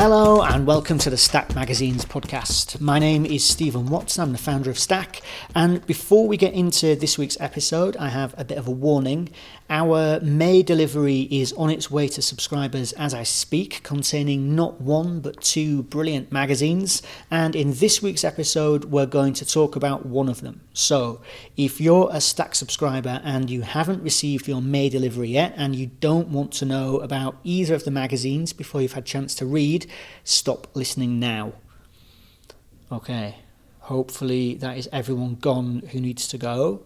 Hello and welcome to the Stack Magazine's podcast. My name is Stephen Watson, I'm the founder of Stack. And before we get into this week's episode, I have a bit of a warning. Our May delivery is on its way to subscribers as I speak, containing not one but two brilliant magazines. And in this week's episode, we're going to talk about one of them. So, if you're a Stack subscriber and you haven't received your May delivery yet, and you don't want to know about either of the magazines before you've had a chance to read, stop listening now. Okay, hopefully that is everyone gone who needs to go.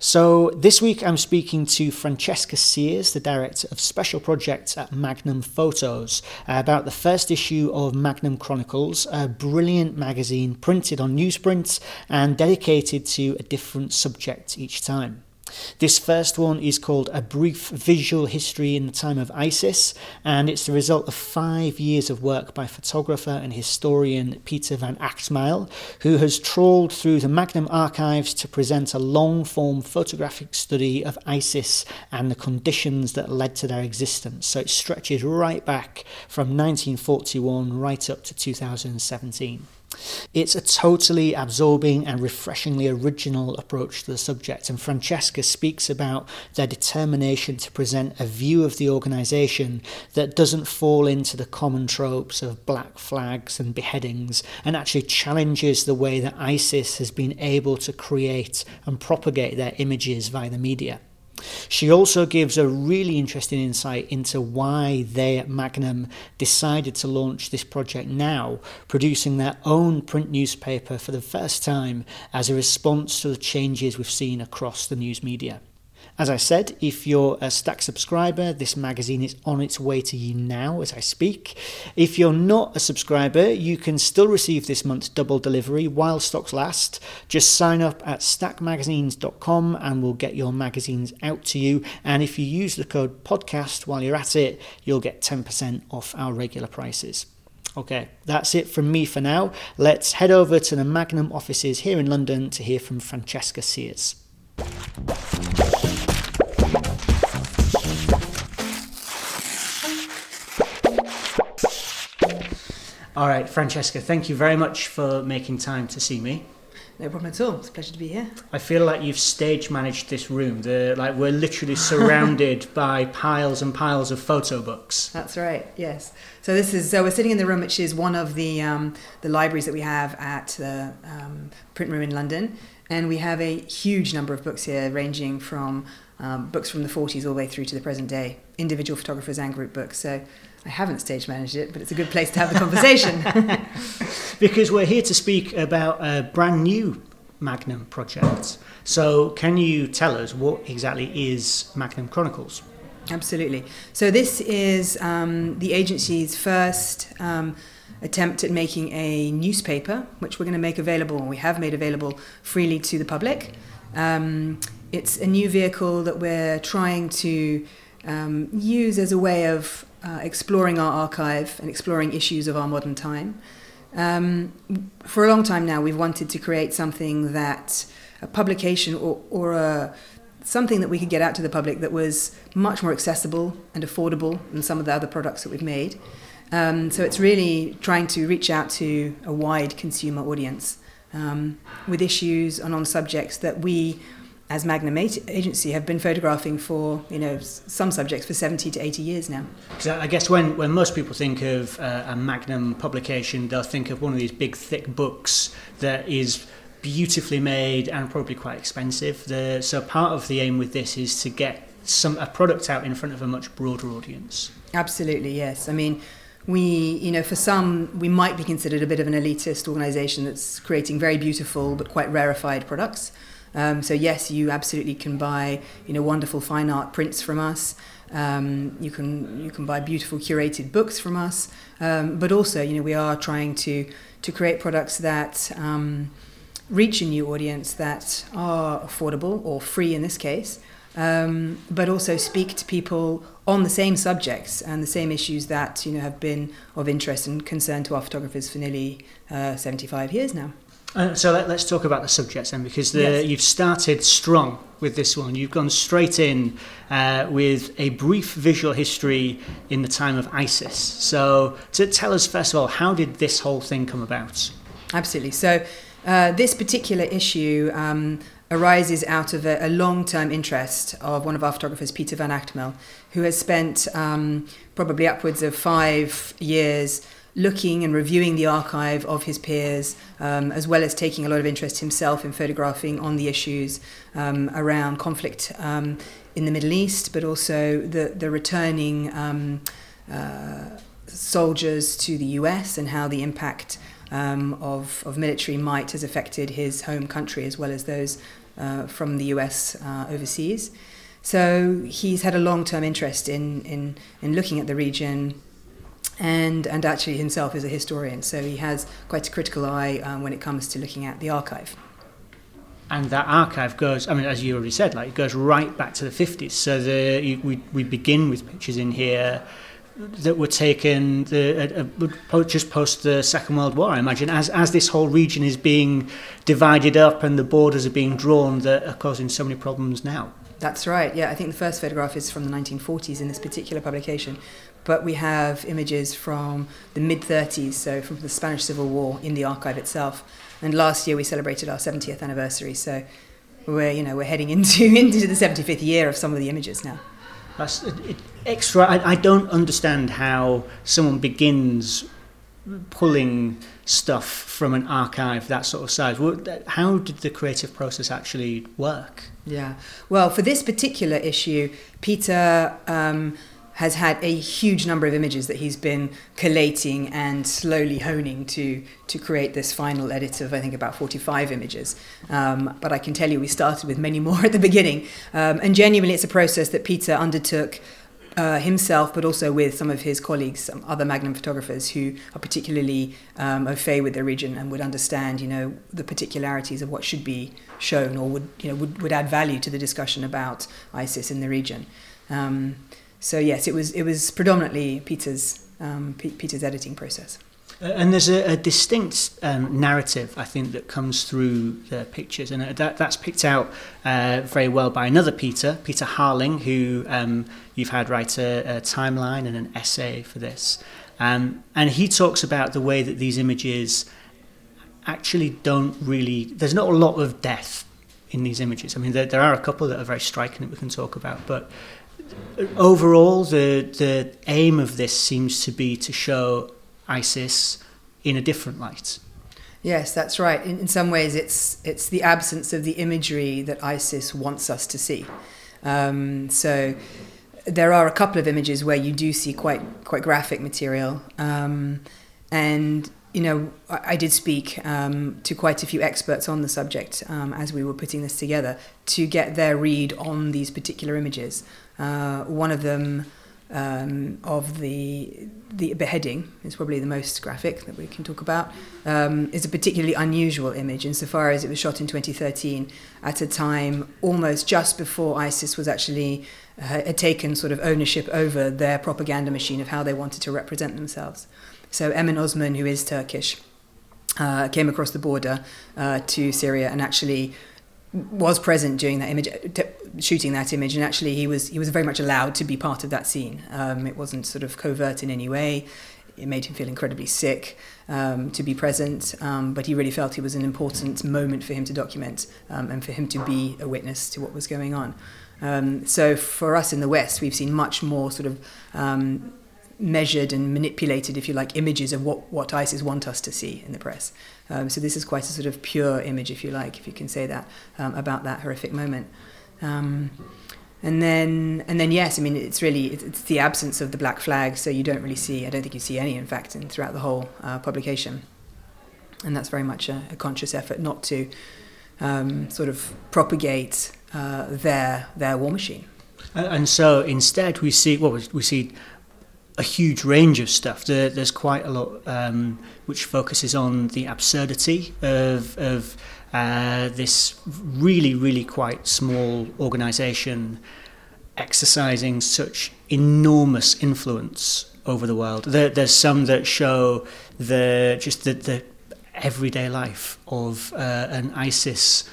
So, this week I'm speaking to Francesca Sears, the director of special projects at Magnum Photos, uh, about the first issue of Magnum Chronicles, a brilliant magazine printed on newsprint and dedicated to a different subject each time. This first one is called A Brief Visual History in the Time of ISIS, and it's the result of five years of work by photographer and historian Peter van Agtmael, who has trawled through the Magnum archives to present a long form photographic study of ISIS and the conditions that led to their existence. So it stretches right back from 1941 right up to 2017. It's a totally absorbing and refreshingly original approach to the subject, and Francesca speaks about their determination to present a view of the organisation that doesn't fall into the common tropes of black flags and beheadings, and actually challenges the way that ISIS has been able to create and propagate their images via the media. She also gives a really interesting insight into why they at Magnum decided to launch this project now, producing their own print newspaper for the first time as a response to the changes we've seen across the news media. As I said, if you're a Stack subscriber, this magazine is on its way to you now as I speak. If you're not a subscriber, you can still receive this month's double delivery while stocks last. Just sign up at stackmagazines.com and we'll get your magazines out to you. And if you use the code podcast while you're at it, you'll get 10% off our regular prices. Okay, that's it from me for now. Let's head over to the Magnum offices here in London to hear from Francesca Sears. All right, Francesca, thank you very much for making time to see me. No problem at all. It's a pleasure to be here. I feel like you've stage managed this room. The, like we're literally surrounded by piles and piles of photo books. That's right. Yes. So this is so we're sitting in the room, which is one of the um, the libraries that we have at the um, print room in London, and we have a huge number of books here, ranging from um, books from the 40s all the way through to the present day, individual photographers and group books. So I haven't stage managed it, but it's a good place to have the conversation. because we're here to speak about a brand new Magnum project. So, can you tell us what exactly is Magnum Chronicles? Absolutely. So, this is um, the agency's first um, attempt at making a newspaper, which we're going to make available, and we have made available freely to the public. Um, it's a new vehicle that we're trying to um, use as a way of uh, exploring our archive and exploring issues of our modern time. Um, for a long time now, we've wanted to create something that a publication or, or a, something that we could get out to the public that was much more accessible and affordable than some of the other products that we've made. Um, so it's really trying to reach out to a wide consumer audience um, with issues and on subjects that we as Magnum Agency have been photographing for you know some subjects for 70 to 80 years now. I guess when, when most people think of uh, a Magnum publication, they'll think of one of these big thick books that is beautifully made and probably quite expensive. The, so part of the aim with this is to get some a product out in front of a much broader audience. Absolutely, yes. I mean, we, you know, for some, we might be considered a bit of an elitist organisation that's creating very beautiful but quite rarefied products. Um, so yes, you absolutely can buy you know wonderful fine art prints from us. Um, you can you can buy beautiful curated books from us, um, but also you know we are trying to to create products that um, reach a new audience that are affordable or free in this case, um, but also speak to people on the same subjects and the same issues that you know have been of interest and concern to our photographers for nearly uh, 75 years now. Uh, so let, us talk about the subjects then, because the, Yes. you've started strong with this one. You've gone straight in uh, with a brief visual history in the time of ISIS. So to tell us first of all, how did this whole thing come about? Absolutely. So, uh, this particular issue um, arises out of a, a long term interest of one of our photographers, Peter Van Agtmael, who has spent um, probably upwards of five years looking and reviewing the archive of his peers, um, as well as taking a lot of interest himself in photographing on the issues um, around conflict um, in the Middle East, but also the, the returning um, uh, soldiers to the US and how the impact um, of, of military might has affected his home country as well as those uh, from the US uh, overseas. So he's had a long term interest in, in, in looking at the region and, and actually himself is a historian. So he has quite a critical eye um, when it comes to looking at the archive. And that archive goes, I mean, as you already said, like it goes right back to the 50s. So the, you, we, we begin with pictures in here that were taken the, uh, uh, just post the Second World War, I imagine, as, as this whole region is being divided up and the borders are being drawn that are causing so many problems now. That's right. Yeah, I think the first photograph is from the 1940s in this particular publication, but we have images from the mid 30s, so from the Spanish Civil War in the archive itself. And last year we celebrated our 70th anniversary, so we're you know we're heading into into the 75th year of some of the images now. That's extra. I, I don't understand how someone begins pulling stuff from an archive that sort of size. How did the creative process actually work? Yeah. Well, for this particular issue, Peter um, has had a huge number of images that he's been collating and slowly honing to to create this final edit of I think about 45 images. Um, but I can tell you, we started with many more at the beginning, um, and genuinely, it's a process that Peter undertook. Uh, himself, but also with some of his colleagues, some other Magnum photographers who are particularly um, au fait with the region and would understand, you know, the particularities of what should be shown or would, you know, would, would add value to the discussion about ISIS in the region. Um, so yes, it was it was predominantly Peter's um, P- Peter's editing process. Uh, And there's a, a distinct um, narrative, I think, that comes through the pictures, and uh, that, that's picked out uh, very well by another Peter, Peter Harling, who um, you've had write a, a timeline and an essay for this. Um, and he talks about the way that these images actually don't really, there's not a lot of death in these images. I mean, there, there are a couple that are very striking that we can talk about, but overall, the, the aim of this seems to be to show ISIS in a different light. Yes, that's right. In, in some ways, it's it's the absence of the imagery that ISIS wants us to see. Um, so there are a couple of images where you do see quite quite graphic material, um, and you know I, I did speak um, to quite a few experts on the subject um, as we were putting this together to get their read on these particular images. Uh, one of them um, of the the beheading is probably the most graphic that we can talk about. Um, is a particularly unusual image insofar as it was shot in 2013 at a time almost just before ISIS was actually uh, had taken sort of ownership over their propaganda machine of how they wanted to represent themselves. So Emin Özmen, who is Turkish, uh, came across the border uh, to Syria and actually was present during that image, shooting that image, and actually he was he was very much allowed to be part of that scene. Um, it wasn't sort of covert in any way. It made him feel incredibly sick um, to be present, um, but he really felt it was an important moment for him to document um, and for him to be a witness to what was going on. Um, so for us in the West, we've seen much more sort of um, measured and manipulated, if you like, images of what, what ISIS want us to see in the press. Um, so this is quite a sort of pure image, if you like, if you can say that, um, about that horrific moment. Um, and then, and then, yes, I mean, it's really it's, the absence of the black flag, so you don't really see. I don't think you see any, in fact, in, throughout the whole uh, publication. And that's very much a, a conscious effort not to um, sort of propagate uh, their their war machine. And- so instead, we see well, we- we see a huge range of stuff. There, there's quite a lot um, which focuses on the absurdity of of uh, this really, really quite small organisation exercising such enormous influence over the world. There, there's some that show the just the, the everyday life of uh, an ISIS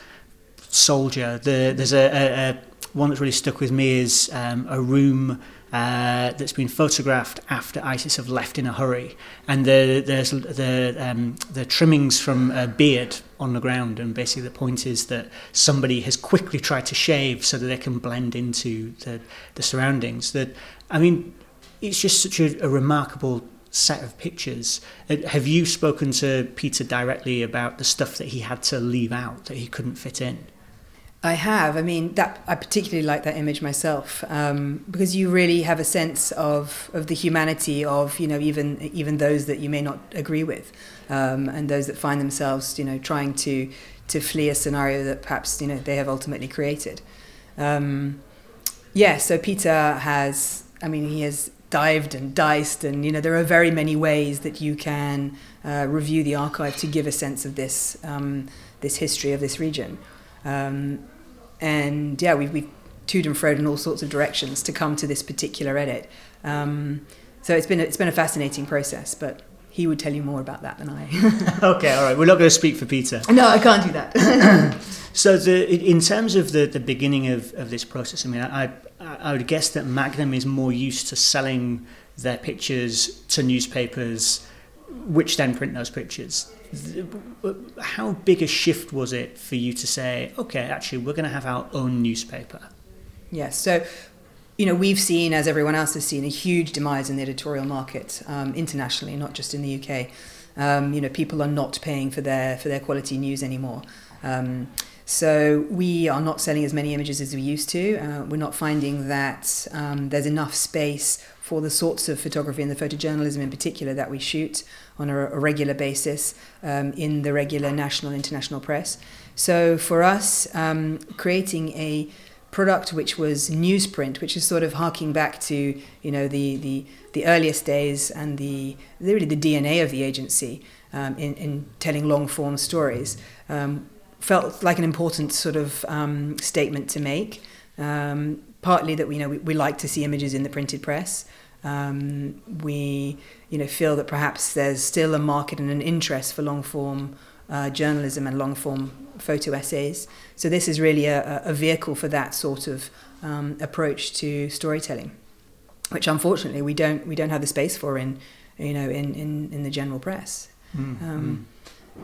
soldier. The, there's a, a, a one that's really stuck with me is um, a room uh, that's been photographed after ISIS have left in a hurry, and the, there's the um, the trimmings from a beard on the ground, and basically the point is that somebody has quickly tried to shave so that they can blend into the, the surroundings. That I mean, it's just such a, a remarkable set of pictures. Uh, have you spoken to Peter directly about the stuff that he had to leave out that he couldn't fit in? I have. I mean, that I particularly like that image myself um, because you really have a sense of of the humanity of you know even even those that you may not agree with, um, and those that find themselves you know trying to to flee a scenario that perhaps you know they have ultimately created. Um, yeah. So Peter has. I mean, he has dived and diced, and you know there are very many ways that you can uh, review the archive to give a sense of this um, this history of this region. Um, and yeah, we've, we've toed and froed in all sorts of directions to come to this particular edit. Um, so it's been a, it's been a fascinating process, but he would tell you more about that than I. okay, all right. We're not going to speak for Peter. No, I can't do that. so the, in terms of the, the beginning of, of this process, I mean, I, I would guess that Magnum is more used to selling their pictures to newspapers, which then print those pictures how big a shift was it for you to say, okay, actually, we're going to have our own newspaper? Yes. So, you know, we've seen, as everyone else has seen, a huge demise in the editorial market um, internationally, not just in the UK. Um, you know, people are not paying for their for their quality news anymore. Um, so we are not selling as many images as we used to. Uh, we're not finding that um, there's enough space for the sorts of photography and the photojournalism in particular that we shoot on a, a regular basis um, in the regular national and international press. So for us, um, creating a product which was newsprint, which is sort of harking back to you know the the, the earliest days and the really the DNA of the agency um, in, in telling long form stories, um, felt like an important sort of um, statement to make. Um, partly that we you know we, we like to see images in the printed press. Um, we you know feel that perhaps there's still a market and an interest for long form uh, journalism and long form photo essays. So this is really a, a vehicle for that sort of um, approach to storytelling, which unfortunately we don't we don't have the space for in you know in in, in the general press. Mm-hmm.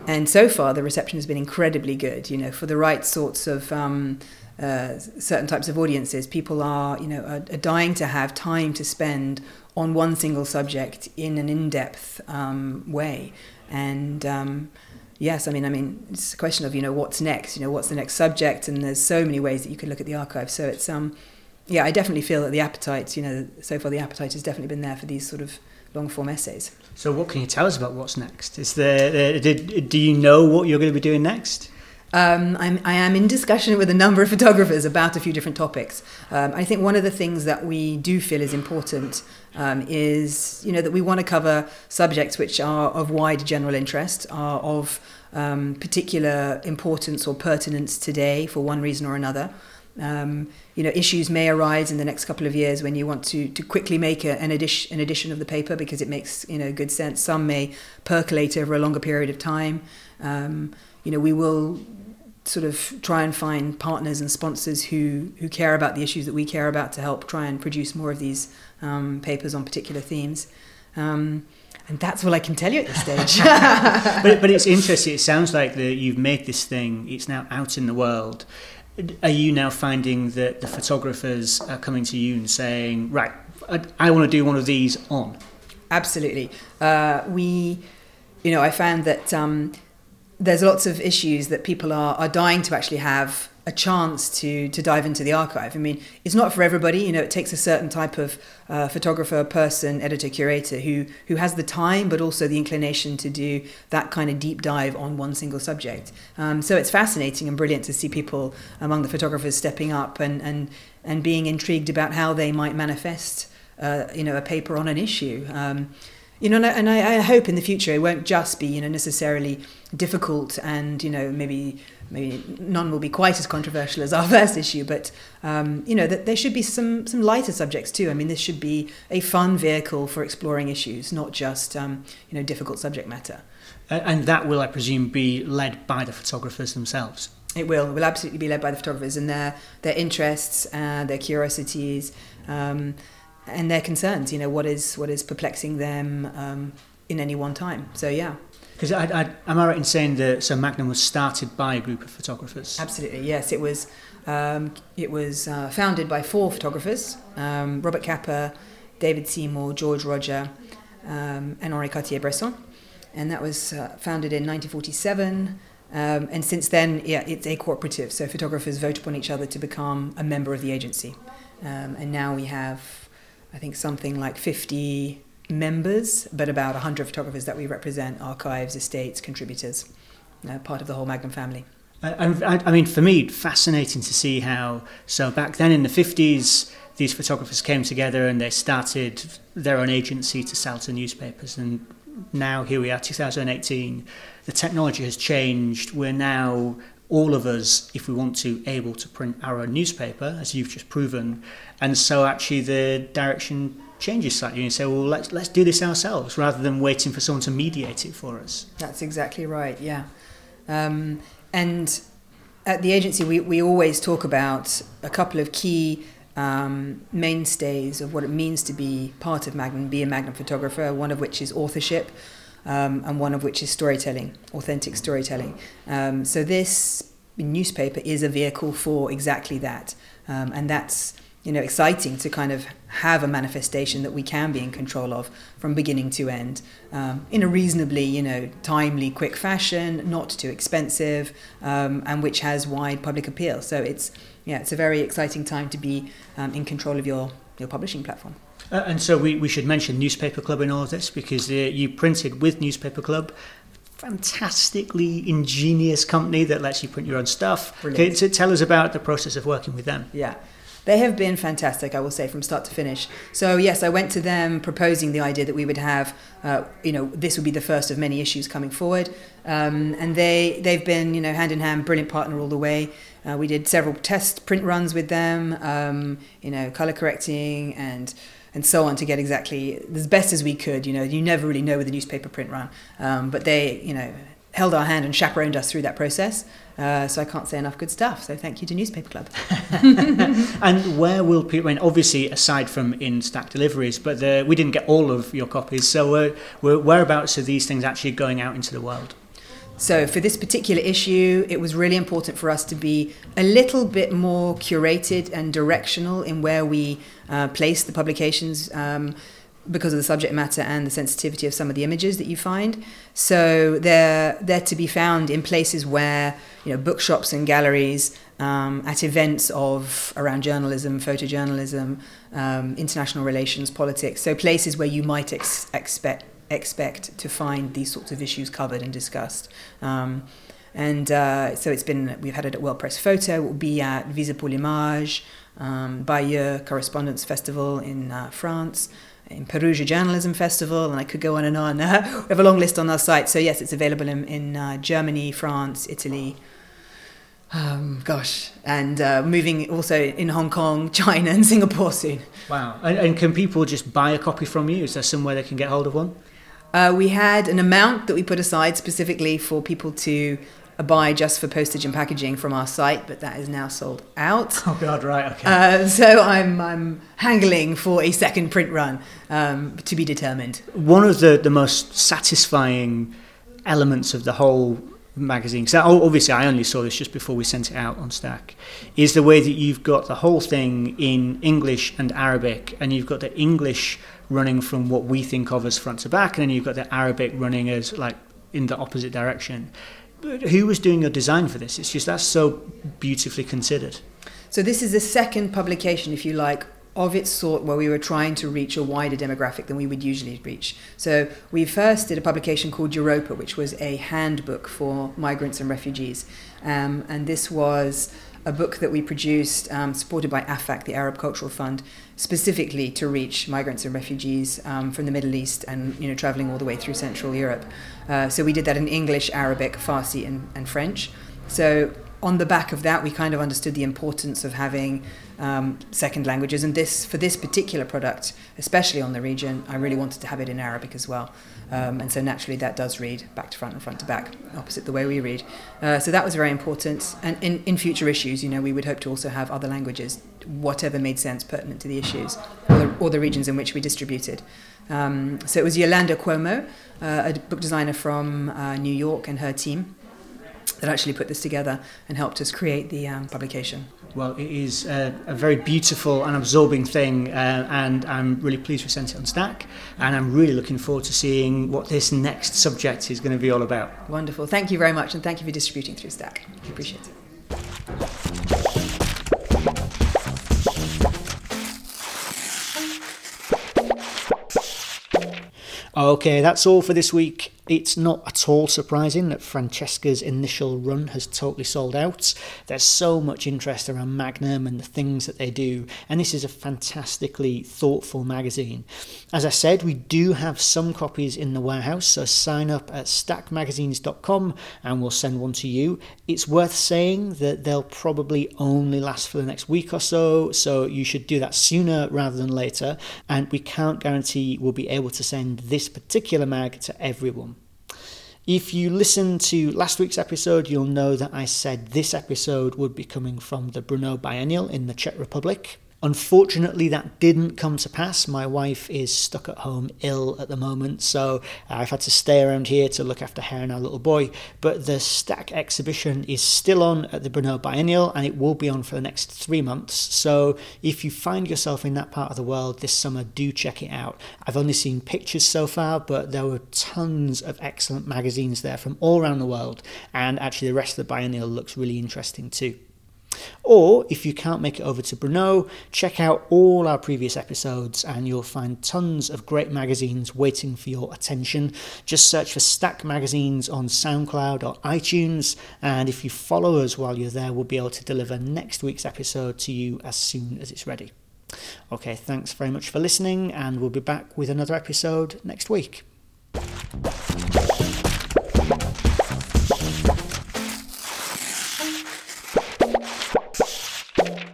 And so far the reception has been incredibly good. You know, for the right sorts of um, uh, certain types of audiences. People are, you know, are, are, dying to have time to spend on one single subject in an in-depth um, way. And um, yes, I mean, I mean, it's a question of you know what's next. You know, what's the next subject? And there's so many ways that you could look at the archive. So it's um, yeah, I definitely feel that the appetite, you know, so far the appetite has definitely been there for these sort of long form essays. So what can you tell us about what's next? Is there, did, do you know what you're going to be doing next? Um, I'm, I am in discussion with a number of photographers about a few different topics. Um, I think one of the things that we do feel is important um, is, you know, that we want to cover subjects which are of wide general interest, are of um, particular importance or pertinence today for one reason or another. Um, you know, issues may arise in the next couple of years when you want to, to quickly make a, an, edition, an edition of the paper because it makes, you know, good sense. Some may percolate over a longer period of time. Um, you know, we will sort of try and find partners and sponsors who who care about the issues that we care about to help try and produce more of these um, papers on particular themes. Um, and that's all I can tell you at this stage. but, but it's interesting. It sounds like that you've made this thing. It's now out in the world. Are you now finding that the photographers are coming to you and saying, "Right, I, I want to do one of these on"? Absolutely. Uh, we, you know, I found that. Um, there's lots of issues that people are, are dying to actually have a chance to to dive into the archive. I mean, it's not for everybody. You know, it takes a certain type of uh, photographer, person, editor, curator who who has the time, but also the inclination to do that kind of deep dive on one single subject. Um, so it's fascinating and brilliant to see people among the photographers stepping up and and and being intrigued about how they might manifest, uh, you know, a paper on an issue. Um, you know, and, I, and I, I hope in the future it won't just be, you know, necessarily difficult and, you know, maybe maybe none will be quite as controversial as our first issue, but um, you know that there should be some some lighter subjects too. I mean, this should be a fun vehicle for exploring issues, not just um, you know difficult subject matter. And that will, I presume, be led by the photographers themselves. It will. It will absolutely be led by the photographers and their their interests, and their curiosities, um, and their concerns. You know, what is what is perplexing them um, in any one time. So yeah. Because I, I, am I right in saying that so Magnum was started by a group of photographers? Absolutely, yes. It was um, it was uh, founded by four photographers: um, Robert Capa, David Seymour, George Rodger, um, and Henri Cartier-Bresson. And that was uh, founded in 1947. Um, and since then, yeah, it's a cooperative. So photographers vote upon each other to become a member of the agency. Um, and now we have, I think, something like 50 members, but about 100 photographers that we represent, archives, estates, contributors, uh, part of the whole Magnum family. I, I, mean, for me, fascinating to see how. So back then in the 50s, these photographers came together and they started their own agency to sell to newspapers. And now here we are, 2018. The technology has changed. We're now all of us, if we want to, able to print our own newspaper, as you've just proven. And so actually the direction changes slightly and say, well, let's let's do this ourselves rather than waiting for someone to mediate it for us. That's exactly right. Yeah, um, and at the agency, we we always talk about a couple of key. Um, mainstays of what it means to be part of Magnum, be a Magnum photographer, one of which is authorship, um, and one of which is storytelling, authentic storytelling. Um, so this newspaper is a vehicle for exactly that, um, and that's you know exciting to kind of have a manifestation that we can be in control of from beginning to end um, in a reasonably you know timely quick fashion not too expensive um, and which has wide public appeal. So it's yeah it's a very exciting time to be um, in control of your your publishing platform uh, and so we, we should mention newspaper club in all of this because uh, you printed with newspaper club fantastically ingenious company that lets you print your own stuff. Brilliant. Can tell us about the process of working with them? Yeah. They have been fantastic, I will say, from start to finish. So yes, I went to them proposing the idea that we would have, uh, you know, this would be the first of many issues coming forward, um, and they they've been, you know, hand in hand, brilliant partner all the way. Uh, we did several test print runs with them, um, you know, color correcting and and so on to get exactly as best as we could. You know, you never really know with a newspaper print run, um, but they, you know, held our hand and chaperoned us through that process. Uh, so I can't say enough good stuff. So thank you to Newspaper Club. and where will people? I mean, obviously, aside from in stack deliveries, but the, we didn't get all of your copies. So uh, whereabouts are these things actually going out into the world? So for this particular issue, it was really important for us to be a little bit more curated and directional in where we uh, place the publications. Um, because of the subject matter and the sensitivity of some of the images that you find. So they're they're to be found in places where you know bookshops and galleries, um, at events of around journalism, photojournalism, um, international relations, politics. So places where you might ex- expect expect to find these sorts of issues covered and discussed. Um, and uh, so it's been we've had it at World Press Photo. It will be at Visa pour l'Image, um, Bayeux Correspondence Festival in uh, France in Perugia Journalism Festival, and I could go on and on. we have a long list on our site. So, yes, it's available in, in uh, Germany, France, Italy, um, gosh, and uh, moving also in Hong Kong, China, and Singapore soon. Wow. And, and, can people just buy a copy from you? Is there somewhere they can get hold of one? Uh, we had an amount that we put aside specifically for people to buy just for postage and packaging from our site, but that is now sold out. Oh God, right, okay. Uh, so I'm I'm haggling for a second print run um, to be determined. One of the the most satisfying elements of the whole magazine, because obviously I only saw this just before we sent it out on Stack, is the way that you've got the whole thing in English and Arabic, and you've got the English running from what we think of as front to back, and then you've got the Arabic running as like in the opposite direction who was doing your design for this? It's just that's so beautifully considered. So this is the second publication, if you like, of its sort where we were trying to reach a wider demographic than we would usually reach. So we first did a publication called Europa, which was a handbook for migrants and refugees, um, and this was a book that we produced, um, supported by AFAC, the Arab Cultural Fund, specifically to reach migrants and refugees um, from the Middle East and you know traveling all the way through Central Europe. Uh, so we did that in English, Arabic, Farsi, and, and French. So on the back of that, we kind of understood the importance of having um, second languages. And this, for this particular product, especially on the region, I really wanted to have it in Arabic as well. Um, and so naturally, that does read back to front and front to back, opposite the way we read. Uh, so that was very important. And in, in future issues, you know, we would hope to also have other languages, whatever made sense pertinent to the issues or the, or the regions in which we distributed. Um, so it was Yolanda Cuomo, uh, a book designer from uh, New York, and her team that actually put this together and helped us create the um, publication. Well, it is a, a, very beautiful and absorbing thing, uh, and I'm really pleased we sent it on Stack, and I'm really looking forward to seeing what this next subject is going to be all about. Wonderful. Thank you very much, and thank you for distributing through Stack. Appreciate it. Okay, that's all for this week. It's not at all surprising that Francesca's initial run has totally sold out. There's so much interest around Magnum and the things that they do, and this is a fantastically thoughtful magazine. As I said, we do have some copies in the warehouse, so sign up at stackmagazines.com and we'll send one to you. It's worth saying that they'll probably only last for the next week or so, so you should do that sooner rather than later, and we can't guarantee we'll be able to send this particular mag to everyone. If you listen to last week's episode, you'll know that I said this episode would be coming from the Brno Biennial in the Czech Republic. Unfortunately, that didn't come to pass. My wife is stuck at home ill at the moment, so I've had to stay around here to look after her and our little boy. But the Stack exhibition is still on at the Brno Biennial and it will be on for the next three months. So if you find yourself in that part of the world this summer, do check it out. I've only seen pictures so far, but there were tons of excellent magazines there from all around the world, and actually, the rest of the Biennial looks really interesting too. Or if you can't make it over to Brno, check out all our previous episodes and you'll find tons of great magazines waiting for your attention. Just search for Stack Magazines on SoundCloud or iTunes, and if you follow us while you're there, we'll be able to deliver next week's episode to you as soon as it's ready. Okay, thanks very much for listening, and we'll be back with another episode next week.